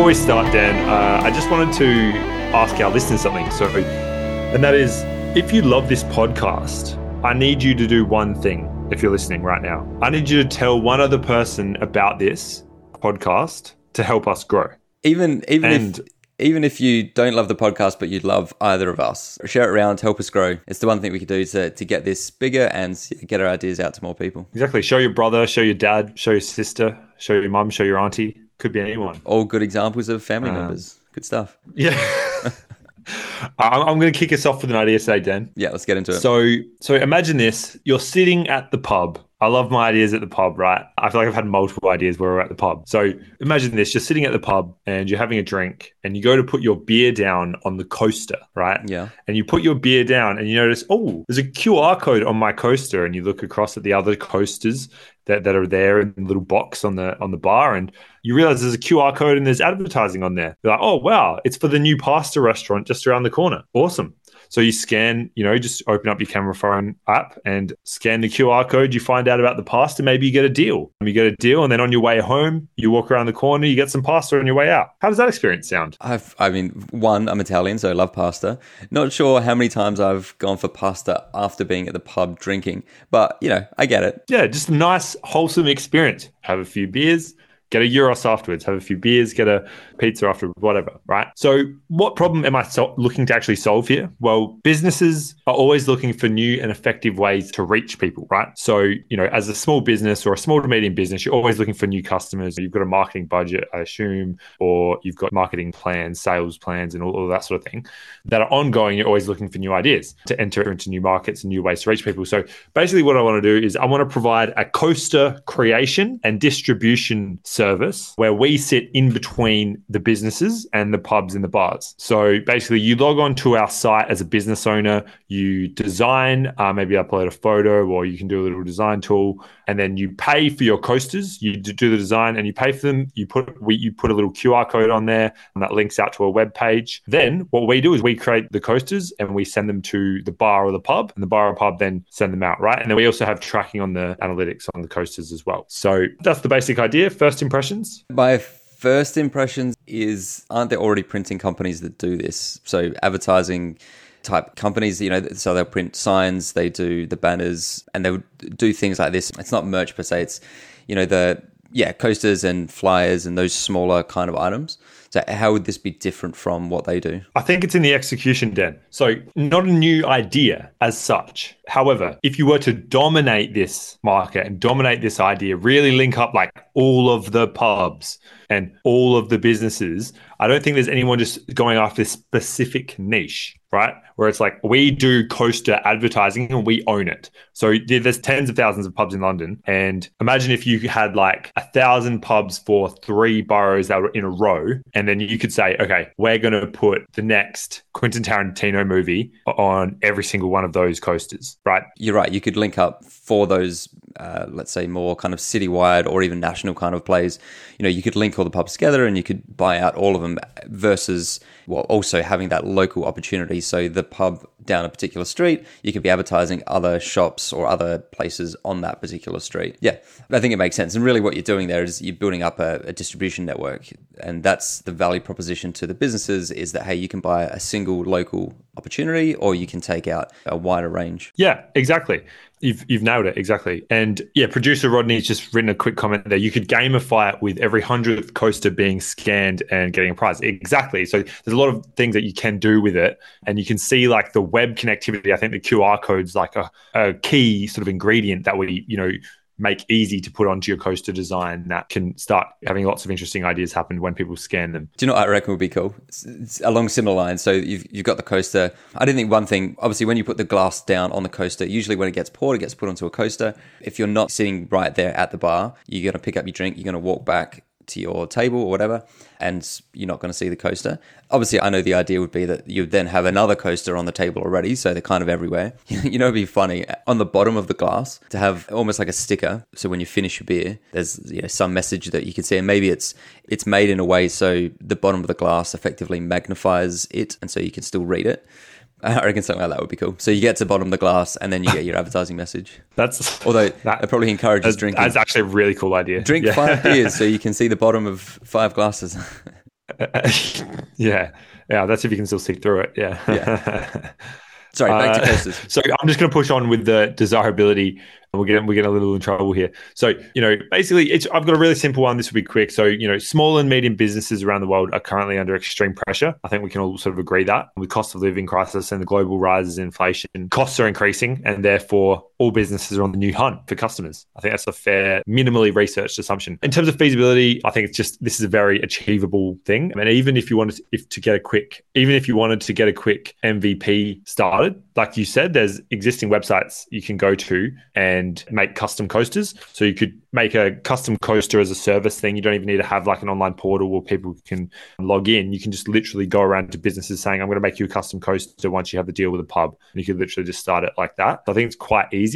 before we start, Dan, uh, I just wanted to ask our listeners something. So, and that is, if you love this podcast, I need you to do one thing. If you're listening right now, I need you to tell one other person about this podcast to help us grow. Even even And- if even if you don't love the podcast, but you'd love either of us, share it around, help us grow. It's the one thing we can do to, to get this bigger and get our ideas out to more people. Exactly. Show your brother, show your dad, show your sister, show your mum, show your auntie. Could be anyone. All good examples of family Um, members. Good stuff. Yeah. I'm, going to kick us off with an idea today, Dan. Yeah, let's get into it. So, so imagine this: you're sitting at the pub. I love my ideas at the pub, right? I feel like I've had multiple ideas where we're at the pub. So imagine this: you're sitting at the pub and you're having a drink, and you go to put your beer down on the coaster, right? yeah. And you put your beer down, and you notice, oh, there's a QR code on my coaster, and you look across at the other coasters that, that are there in the little box on the on the bar, and you realize there's a QR code and there's advertising on there. You're like, oh wow, it's for the new pasta restaurant just around the corner. Awesome. So you scan, you know, just open up your camera phone app and scan the QR code. You find out about the pasta. Maybe you get a deal. You get a deal, and then on your way home, you walk around the corner, you get some pasta on your way out. How does that experience sound? I've, I mean, one, I'm Italian, so I love pasta. Not sure how many times I've gone for pasta after being at the pub drinking, but you know, I get it. Yeah, just a nice, wholesome experience. Have a few beers, get a Euros afterwards, have a few beers, get a pizza afterwards, whatever, right? So, what problem am I so- looking to actually solve here? Well, businesses are always looking for new and effective ways to reach people, right? So, you know, as a small business or a small to medium business, you're always looking for new customers. You've got a marketing budget, I assume, or you've got marketing plans, sales plans, and all, all that sort of thing that are ongoing. You're always looking for new ideas to enter into new markets and new ways to reach people. So, basically, what I want to do is I want to provide a coaster creation and distribution service where we sit in between the businesses and the pubs and the bars. So, basically, you log on to our site as a business owner, you design, uh, maybe upload a photo, or you can do a little design tool, and then you pay for your coasters. You do the design and you pay for them. You put we, you put a little QR code on there, and that links out to a web page. Then what we do is we create the coasters and we send them to the bar or the pub, and the bar or pub then send them out, right? And then we also have tracking on the analytics on the coasters as well. So that's the basic idea. First impressions. My first impressions is aren't there already printing companies that do this? So advertising type companies, you know, so they'll print signs, they do the banners, and they would do things like this. It's not merch per se. It's you know the yeah coasters and flyers and those smaller kind of items. So how would this be different from what they do? I think it's in the execution, Dan. So, not a new idea as such. However, if you were to dominate this market and dominate this idea, really link up like all of the pubs and all of the businesses, I don't think there's anyone just going after this specific niche, right? Where it's like we do coaster advertising and we own it. So there's tens of thousands of pubs in London. And imagine if you had like a thousand pubs for three boroughs that were in a row. And then you could say, okay, we're going to put the next Quentin Tarantino movie on every single one of those coasters, right? You're right. You could link up for those, uh, let's say, more kind of citywide or even national kind of plays. You know, you could link all the pubs together and you could buy out all of them versus, well, also having that local opportunity. So the pub down a particular street, you could be advertising other shops or other places on that particular street. Yeah, I think it makes sense. And really, what you're doing there is you're building up a, a distribution network, and that's the value proposition to the businesses: is that hey, you can buy a single local opportunity, or you can take out a wider range. Yeah, exactly. You've you've nailed it exactly. And yeah, producer Rodney's just written a quick comment there. You could gamify it with every hundredth coaster being scanned and getting a prize. Exactly. So there's a lot of things that you can do with it, and you can see like the web connectivity. I think the QR code's like a, a key sort of ingredient that we you know make easy to put onto your coaster design that can start having lots of interesting ideas happen when people scan them. Do you know what I reckon would be cool? It's, along similar lines. So you've, you've got the coaster. I didn't think one thing, obviously, when you put the glass down on the coaster, usually when it gets poured, it gets put onto a coaster. If you're not sitting right there at the bar, you're going to pick up your drink, you're going to walk back to your table or whatever, and you're not going to see the coaster. Obviously, I know the idea would be that you'd then have another coaster on the table already, so they're kind of everywhere. you know, it'd be funny on the bottom of the glass to have almost like a sticker. So when you finish your beer, there's you know some message that you can see, and maybe it's it's made in a way so the bottom of the glass effectively magnifies it, and so you can still read it. I reckon something like that would be cool. So you get to the bottom of the glass, and then you get your advertising message. That's Although that- it probably encourages that's, drinking. that's actually a really cool idea. Drink Yeah. five beers so you can see the bottom of five glasses. yeah, yeah. That's if you can still see through it. Yeah. Yeah. Sorry, back to Uh. So I'm just going to push on with the desirability. We're getting we're getting a little in trouble here. So you know, basically, it's I've got a really simple one. This will be quick. So you know, small and medium businesses around the world are currently under extreme pressure. I think we can all sort of agree that with cost of living crisis and the global rises in inflation, costs are increasing, and therefore all businesses are on the new hunt for customers. I think that's a fair, minimally researched assumption. In terms of feasibility, I think it's just this is a very achievable thing. I mean, even if you wanted to, if to get a quick, even if you wanted to get a quick MVP started, like you said, there's existing websites you can go to and make custom coasters. So you could make a custom coaster as a service thing. You don't even need to have like an online portal where people can log in. You can just literally go around to businesses saying, I'm going to make you a custom coaster once you have the deal with a pub. And you could literally just start it like that. So I think it's quite easy.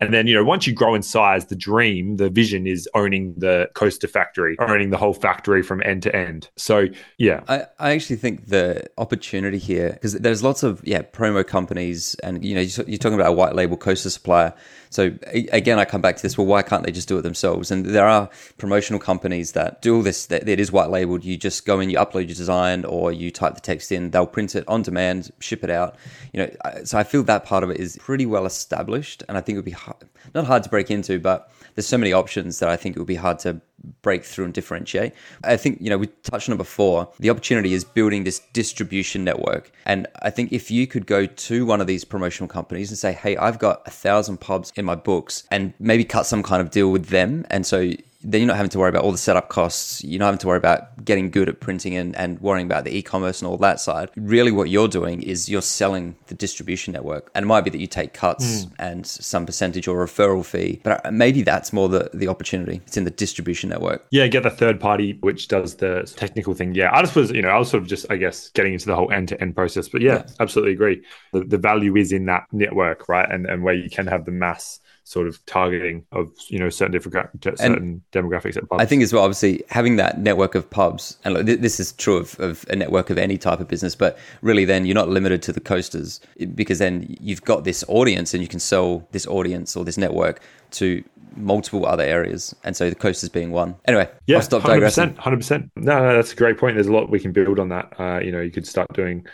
And then, you know, once you grow in size, the dream, the vision is owning the coaster factory, owning the whole factory from end to end. So yeah, I, I actually think the opportunity here because there's lots of yeah promo companies and you know you're talking about a white label coaster supplier so again i come back to this well why can't they just do it themselves? And there are promotional companies that do all this that it is white labeled. You just go in you upload your design or you type the text in. They'll print it on demand ship it out. You know so i feel that part of it is pretty well established and i think it would be hard, not hard to break into but there's so many options that I think it would be hard to break through and differentiate. I think, you know, we touched on it before. The opportunity is building this distribution network. And I think if you could go to one of these promotional companies and say, hey, I've got a thousand pubs in my books and maybe cut some kind of deal with them. And so then you're not having to worry about all the setup costs. You're not having to worry about getting good at printing and, and worrying about the e-commerce and all that side. Really what you're doing is you're selling the distribution network. And it might be that you take cuts hmm. and some percentage or referral fee, but uh, maybe that's more the, the opportunity. It's in the distribution network. Yeah, get the third party which does the technical thing. Yeah, I just was, you know, I was sort of just, I guess, getting into the whole end to end process. But yeah, Yeah. absolutely agree. The, the value is in that network, right? And and where you can have the mass sort of targeting of you know certain different certain demographics at pubs. I think as well, obviously, having that network of pubs, and look, th- this is true of, of a network of any type of business, but really then you're not limited to the coasters because then you've got this audience and you can sell this audience or this network to multiple other areas. And so the coasters being one. Anyway, yeah, I'll stop hundred digressing. hundred percent. No, no, that's a great point. There's a lot we can build on that. Uh, you know, you could start doing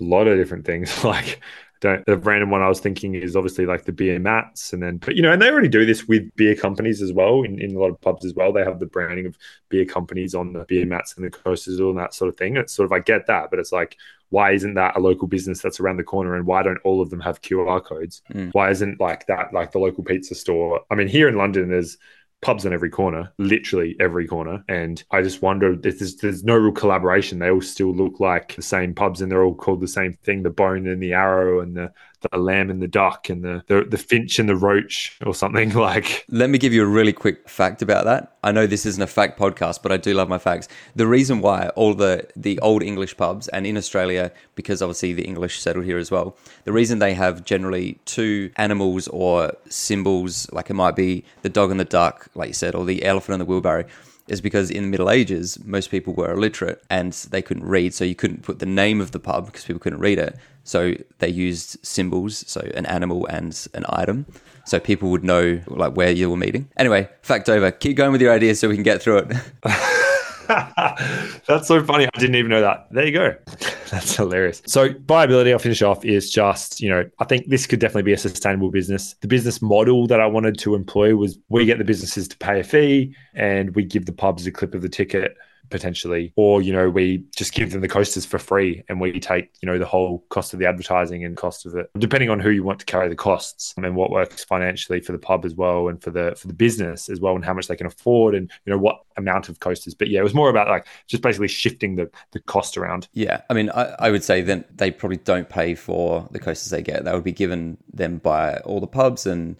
a lot of different things like. Don't, the random one I was thinking is obviously like the beer mats, and then, but you know, and they already do this with beer companies as well. In, in a lot of pubs as well, they have the branding of beer companies on the beer mats and the coasters and that sort of thing. It's sort of I get that, but it's like, why isn't that a local business that's around the corner, and why don't all of them have QR codes? Mm. Why isn't like that like the local pizza store? I mean, here in London, there's pubs on every corner, literally every corner. And I just wonder if there's, there's no real collaboration. They all still look like the same pubs and they're all called the same thing the bone and the arrow and the, the lamb and the duck and the, the, the finch and the roach or something like. Let me give you a really quick fact about that. I know this isn't a fact podcast, but I do love my facts. The reason why all the the old English pubs and in Australia, because obviously the English settled here as well, the reason they have generally two animals or symbols, like it might be the dog and the duck, like you said, or the elephant and the wheelbarrow, is because in the Middle Ages, most people were illiterate and they couldn't read, so you couldn't put the name of the pub because people couldn't read it. So they used symbols, so an animal and an item, so people would know like where you were meeting. Anyway, fact over. Keep going with your ideas so we can get through it. That's so funny. I didn't even know that. There you go. That's hilarious. So, viability, I'll finish off, is just, you know, I think this could definitely be a sustainable business. The business model that I wanted to employ was we get the businesses to pay a fee and we give the pubs a clip of the ticket potentially or you know we just give them the coasters for free and we take you know the whole cost of the advertising and cost of it depending on who you want to carry the costs and what works financially for the pub as well and for the for the business as well and how much they can afford and you know what amount of coasters. But yeah it was more about like just basically shifting the the cost around. Yeah, I mean, I, I would say then they probably don't pay for the coasters they get. That would be given them by all the pubs and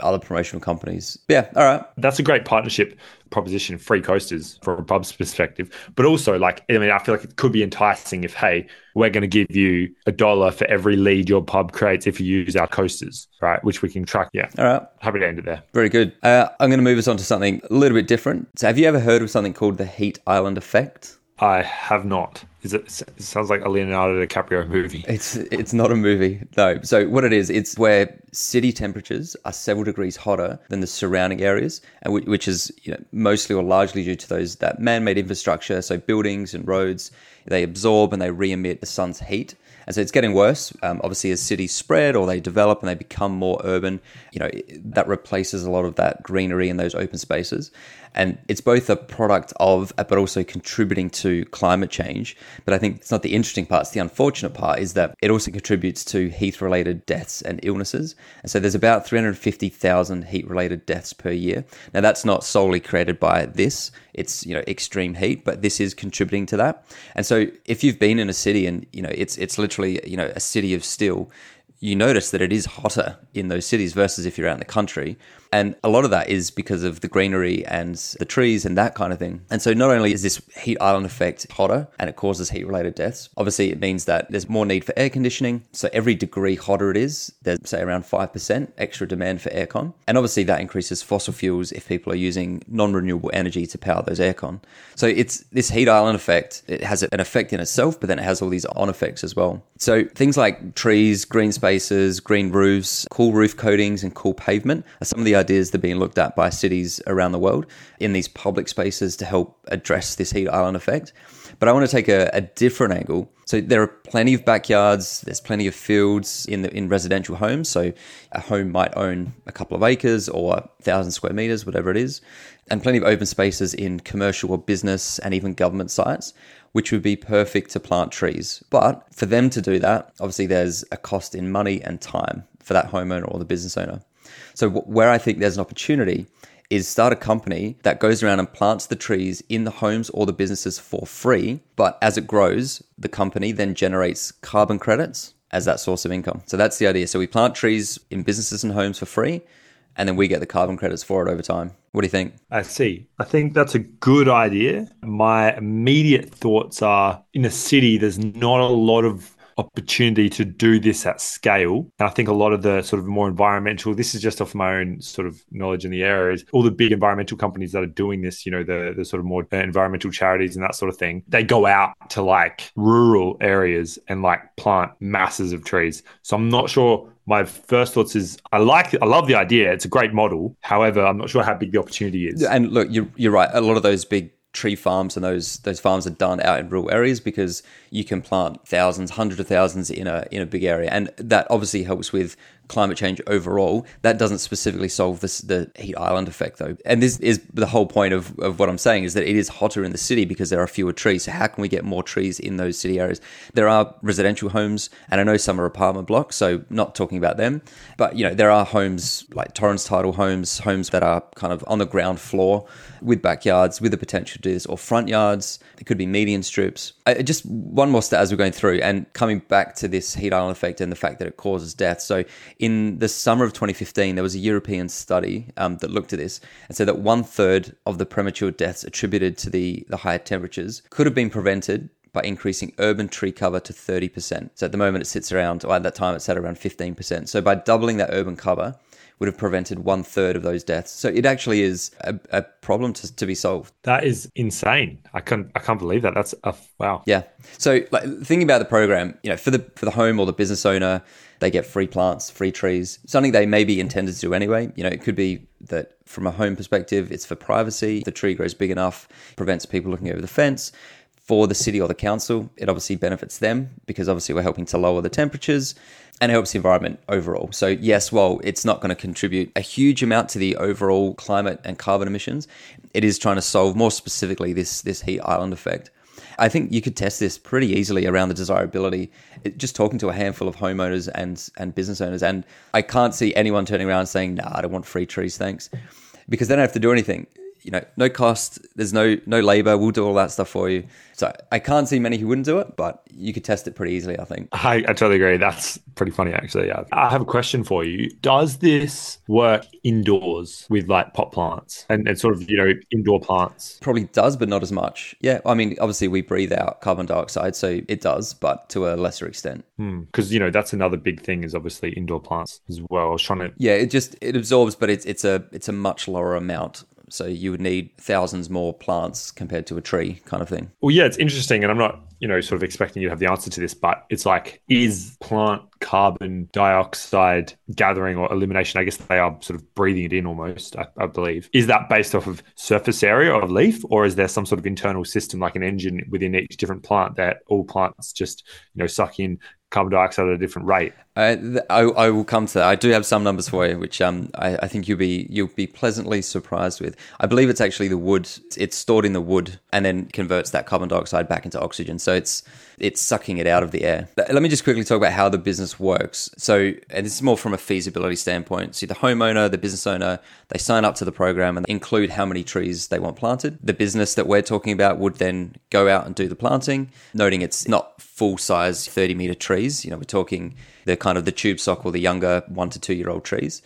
other promotional companies. Yeah, all right. that's a great partnership proposition free coasters from a pub's perspective but also like i mean i feel like it could be enticing if hey we're going to give you a dollar for every lead your pub creates if you use our coasters right which we can track yeah All right. happy to end it there Very good. Uh, I'm going to move us on to something a little bit different. So, have you ever heard of something called the heat island effect? I have not. Is it, it sounds like a Leonardo DiCaprio movie. It's it's not a movie, no. So what it is, it's where city temperatures are several degrees hotter than the surrounding areas, and which, is you know mostly or largely due to those that man-made infrastructure, so buildings and roads, they absorb and they re-emit the sun's heat. And so it's getting worse. Um, obviously, as cities spread or they develop and they become more urban, you know, that replaces a lot of that greenery and those open spaces. And it's both a product of, uh, but also contributing to climate change. But I think it's not the interesting part. It's the unfortunate part is that it also contributes to heat related deaths and illnesses. And so there's about 350,000 heat related deaths per year. Now, that's not solely created by this. It's, you know, extreme heat, but this is contributing to that. And so if you've been in a city and, you know, it's, it's literally, you know, a city of steel, you notice that it is hotter in those cities versus if you're out in the country. And a lot of that is because of the greenery and the trees and that kind of thing. And so not only is this heat island effect hotter and it causes heat related deaths, obviously it means that there's more need for air conditioning. So every degree hotter it is, there's say around 5% extra demand for aircon. And obviously that increases fossil fuels if people are using non-renewable energy to power those aircon. So it's this heat island effect, it has an effect in itself, but then it has all these on effects as well. So things like trees, green spaces, green roofs, cool roof coatings and cool pavement are some of the ideas that are being looked at by cities around the world in these public spaces to help address this heat island effect. But I want to take a, a different angle. So there are plenty of backyards, there's plenty of fields in the, in residential homes. So a home might own a couple of acres or a thousand square meters, whatever it is, and plenty of open spaces in commercial or business and even government sites which would be perfect to plant trees. But for them to do that, obviously there's a cost in money and time for that homeowner or the business owner. So where I think there's an opportunity is start a company that goes around and plants the trees in the homes or the businesses for free. But as it grows, the company then generates carbon credits as that source of income. So that's the idea. So we plant trees in businesses and homes for free, and then we get the carbon credits for it over time. What do you think? I see. I think that's a good idea. My immediate thoughts are in a city, there's not a lot of opportunity to do this at scale. And I think a lot of the sort of more environmental, this is just off my own sort of knowledge in the area, is all the big environmental companies that are doing this, you know, the, the sort of more uh, environmental charities and that sort of thing, they go out to like rural areas and like plant masses of trees. So I'm not sure my first thoughts is I like I love the idea. It's a great model. However, I'm not sure how big the opportunity is. And look, you're you're right. A lot of those big tree farms and those those farms are done out in rural areas because you can plant thousands, hundreds of thousands in a in a big area, and that obviously helps with climate change overall. That doesn't specifically solve this, the heat island effect, though. And this is the whole point of, of what I'm saying is that it is hotter in the city because there are fewer trees. So, how can we get more trees in those city areas? There are residential homes, and I know some are apartment blocks, so not talking about them. But, you know, there are homes like Torrens title homes, homes that are kind of on the ground floor with backyards with the potential to do this, or front yards. It could be median strips. I, just one more step as we're going through and coming back to this heat island effect and the fact that it causes death. So, in the summer of 2015, there was a European study um, that looked at this and said that one third of the premature deaths attributed to the, the higher temperatures could have been prevented by increasing urban tree cover to 30%. So at the moment, it sits around, or at that time, it sat around 15%. So by doubling that urban cover, would have prevented one third of those deaths. So it actually is a, a problem to, to, be solved. That is insane. I can't I can't believe that. That's a, wow. Yeah. So like, thinking about the program, you know, for the for the home or the business owner, they get free plants, free trees, something they may be intended to do anyway. You know, it could be that from a home perspective, it's for privacy. The tree grows big enough, prevents people looking over the fence. For the city or the council, it obviously benefits them because obviously we're helping to lower the temperatures and helps the environment overall. So, yes, while it's not going to contribute a huge amount to the overall climate and carbon emissions, it is trying to solve more specifically this, this heat island effect. I think you could test this pretty easily around the desirability. just talking to a handful of homeowners and and business owners, and I can't see anyone turning around saying, "Nah, I don't want free trees, thanks," because they don't have to do anything you know, no cost. There's no no labor. We'll do all that stuff for you. So I can't see many who wouldn't do it, but you could test it pretty easily. I think. I, I totally agree. That's pretty funny, actually. Yeah. I have a question for you. Does this work indoors with like pot plants and, and sort of you know indoor plants? Probably does, but not as much. Yeah. I mean, obviously we breathe out carbon dioxide, so it does, but to a lesser extent. Because hmm. you know that's another big thing is obviously indoor plants as well. I was trying to. Yeah, it just it absorbs, but it's it's a it's a much lower amount So you would need thousands more plants compared to a tree kind of thing. Well, yeah, it's interesting. And I'm not, you know, sort of expecting you to have the answer to this, but it's like, is plant carbon dioxide gathering or elimination, I guess they are sort of breathing it in almost, I, I believe. Is that based off of surface area of leaf, or is there some sort of internal system like an engine within each different plant that all plants just, you know, suck in carbon dioxide at a different rate? Uh, I, I, will come to that. I do have some numbers for you, which um, I, I, think you'll be you'll be pleasantly surprised with. I believe it's actually the wood. It's stored in the wood and then converts that carbon dioxide back into oxygen. So it's it's sucking it out of the air. Let me just quickly talk about how the business works. So, and this is more from a feasibility standpoint. So the homeowner, the business owner, they sign up to the program and include how many trees they want planted. The business that we're talking about would then go out and do the planting, noting it's not full size 30 meter trees. You know, we're talking the kind of the tube stock or the younger one to two year old trees.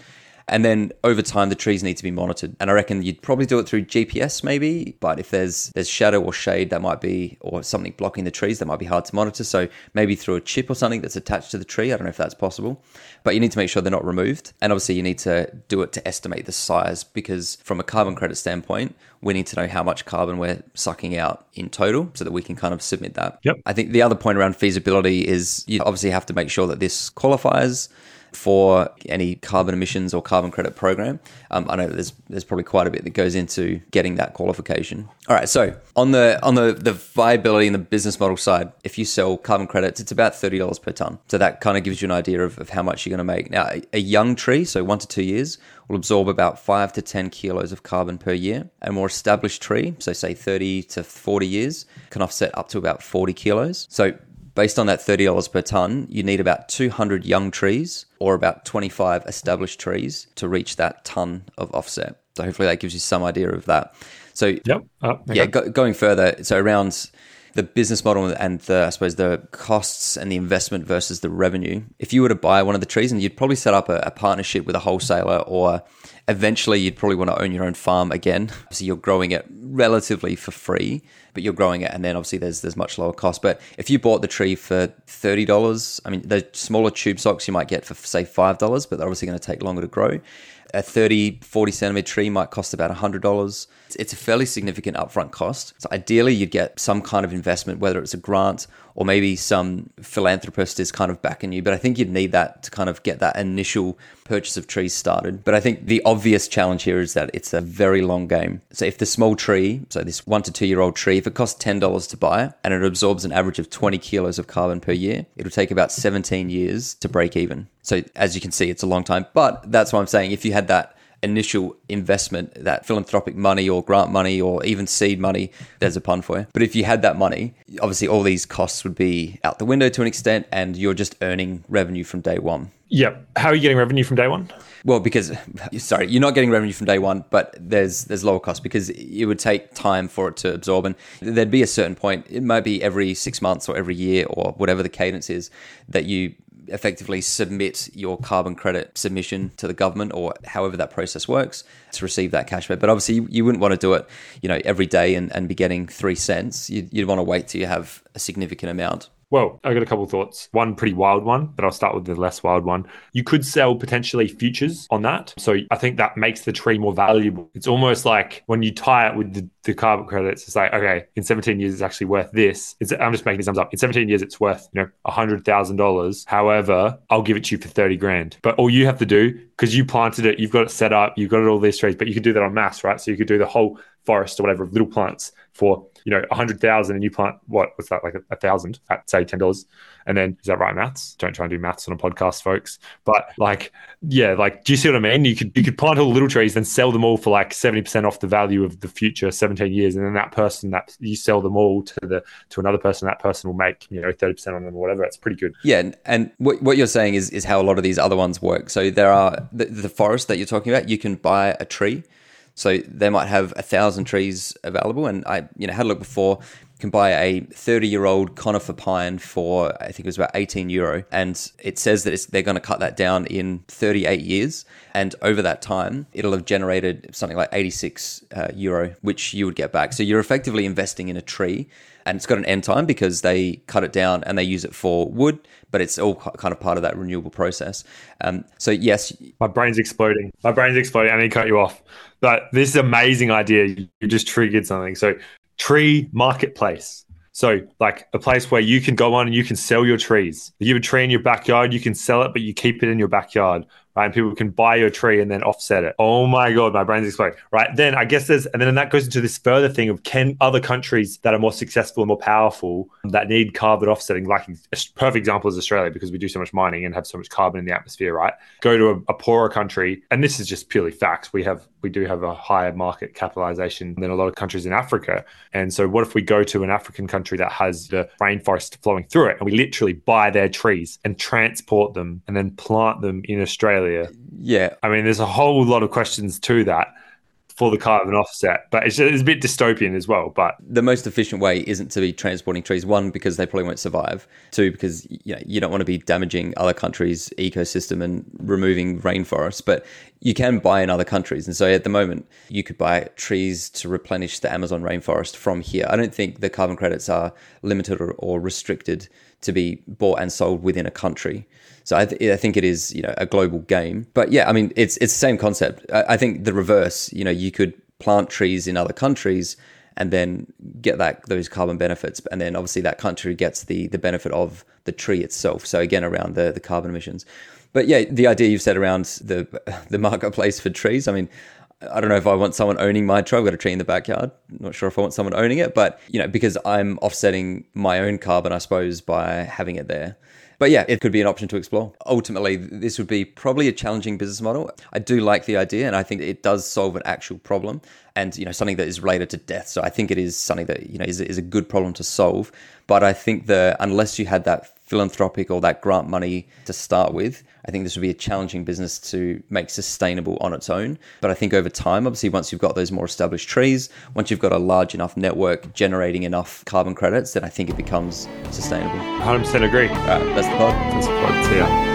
And then over time, the trees need to be monitored. And I reckon you'd probably do it through GPS, maybe. But if there's there's shadow or shade, that might be, or something blocking the trees, that might be hard to monitor. So maybe through a chip or something that's attached to the tree. I don't know if that's possible. But you need to make sure they're not removed. And obviously, you need to do it to estimate the size because from a carbon credit standpoint, we need to know how much carbon we're sucking out in total so that we can kind of submit that. Yep. I think the other point around feasibility is you obviously have to make sure that this qualifies for any carbon emissions or carbon credit program. Um, I know there's there's probably quite a bit that goes into getting that qualification. All right, so on the on the the viability and the business model side, if you sell carbon credits, it's about thirty dollars per ton. So that kind of gives you an idea of, of how much you're going to make. Now, a, a young tree, so one to two years, will absorb about five to ten kilos of carbon per year. A more established tree, so say thirty to forty years, can offset up to about forty kilos. So based on that $30 per ton, you need about 200 young trees or about 25 established trees to reach that ton of offset. So hopefully that gives you some idea of that. So yep. Oh, okay. yeah, go, going further, so around the business model and the I suppose the costs and the investment versus the revenue. If you were to buy one of the trees, and you'd probably set up a, a partnership with a wholesaler, or eventually you'd probably want to own your own farm again. So you're growing it relatively for free but you're growing it, and then obviously there's there's much lower cost. But if you bought the tree for thirty dollars, I mean the smaller tube stocks you might get for say five dollars, but they're obviously going to take longer to grow. A 30, 40 centimeter tree might cost about $100. It's a fairly significant upfront cost. So ideally, you'd get some kind of investment, whether it's a grant or maybe some philanthropist is kind of backing you. But I think you'd need that to kind of get that initial purchase of trees started. But I think the obvious challenge here is that it's a very long game. So if the small tree, so this one to two year old tree, if it costs $10 to buy and it absorbs an average of 20 kilos of carbon per year, it'll take about 17 years to break even. So as you can see, it's a long time. But that's why I'm saying if you had that initial investment, that philanthropic money or grant money or even seed money, there's a pun for you. But if you had that money, obviously all these costs would be out the window to an extent and you're just earning revenue from day one. Yep. How are you getting revenue from day one? Well, because sorry, you're not getting revenue from day one, but there's there's lower cost because it would take time for it to absorb, and there'd be a certain point. It might be every six months or every year or whatever the cadence is that you effectively submit your carbon credit submission to the government or however that process works to receive that cash back. But obviously, you, you wouldn't want to do it, you know, every day and, and be getting three cents. You'd, you'd want to wait till you have a significant amount. Well, I got a couple of thoughts. One pretty wild one, but I'll start with the less wild one. You could sell potentially futures on that. So I think that makes the tree more valuable. It's almost like when you tie it with the, the carbon credits, it's like, okay, in 17 years, it's actually worth this. It's, I'm just making these sums up. In 17 years, it's worth, you know, $100,000. However, I'll give it to you for 30 grand. But all you have to do, because you planted it, you've got it set up, you've got it all these trees, but you could do that on mass, right? So you could do the whole forest or whatever of little plants for you know a hundred thousand and you plant what what's that like a, thousand at say ten dollars? And then is that right maths? Don't try and do maths on a podcast folks. But like yeah like do you see what i mean? You could you could plant all the little trees then sell them all for like 70% off the value of the future 17 years and then that person that you sell them all to the to another person that person will make you know 30% on them or whatever. That's pretty good. Yeah and, and what, what you're saying is is how a lot of these other ones work. So there are the, the forest that you're talking about you can buy a tree so they might have a thousand trees available, and I, you know, had a look before. Can buy a 30 year old conifer pine for, I think it was about 18 euro. And it says that they're going to cut that down in 38 years. And over that time, it'll have generated something like 86 uh, euro, which you would get back. So you're effectively investing in a tree and it's got an end time because they cut it down and they use it for wood, but it's all kind of part of that renewable process. Um, so yes, my brain's exploding. My brain's exploding. I need to cut you off. But this is amazing idea. You just triggered something. So tree marketplace. So, like a place where you can go on and you can sell your trees. If You have a tree in your backyard, you can sell it, but you keep it in your backyard right? And people can buy your tree and then offset it. Oh my God, my brain's exploding, right? Then I guess there's, and then that goes into this further thing of can other countries that are more successful and more powerful that need carbon offsetting, like a perfect example is Australia because we do so much mining and have so much carbon in the atmosphere, right? Go to a, a poorer country, and this is just purely facts. We have, we do have a higher market capitalization than a lot of countries in Africa. And so what if we go to an African country that has the rainforest flowing through it and we literally buy their trees and transport them and then plant them in Australia? Yeah. I mean, there's a whole lot of questions to that for the carbon offset, but it's, it's a bit dystopian as well. But the most efficient way isn't to be transporting trees. One, because they probably won't survive. Two, because you know you don't want to be damaging other countries' ecosystem and removing rainforests. But you can buy in other countries, and so at the moment you could buy trees to replenish the Amazon rainforest from here. I don't think the carbon credits are limited or, or restricted to be bought and sold within a country. So I, th- I, think it is, you know, a global game. But yeah, I mean, it's it's the same concept. I, I, think the reverse. You know, you could plant trees in other countries and then get that those carbon benefits, and then obviously that country gets the the benefit of the tree itself. So again, around the the carbon emissions. But yeah, the idea you've said around the the marketplace for trees. I mean, I don't know if I want someone owning my tree. I've got a tree in the backyard. not sure if I want someone owning it, but you know, because I'm offsetting my own carbon, I suppose, by having it there. But yeah, it could be an option to explore. Ultimately, this would be probably a challenging business model. I do like the idea, and I think it does solve an actual problem, and you know something that is related to death. So I think it is something that you know is, is a good problem to solve. But I think that unless you had that philanthropic or that grant money to start with, I think this would be a challenging business to make sustainable on its own. But I think over time, obviously, once you've got those more established trees, once you've got a large enough network generating enough carbon credits, then I think it becomes sustainable. 100% agree. All right, that's the pod. That's the pod. See ya.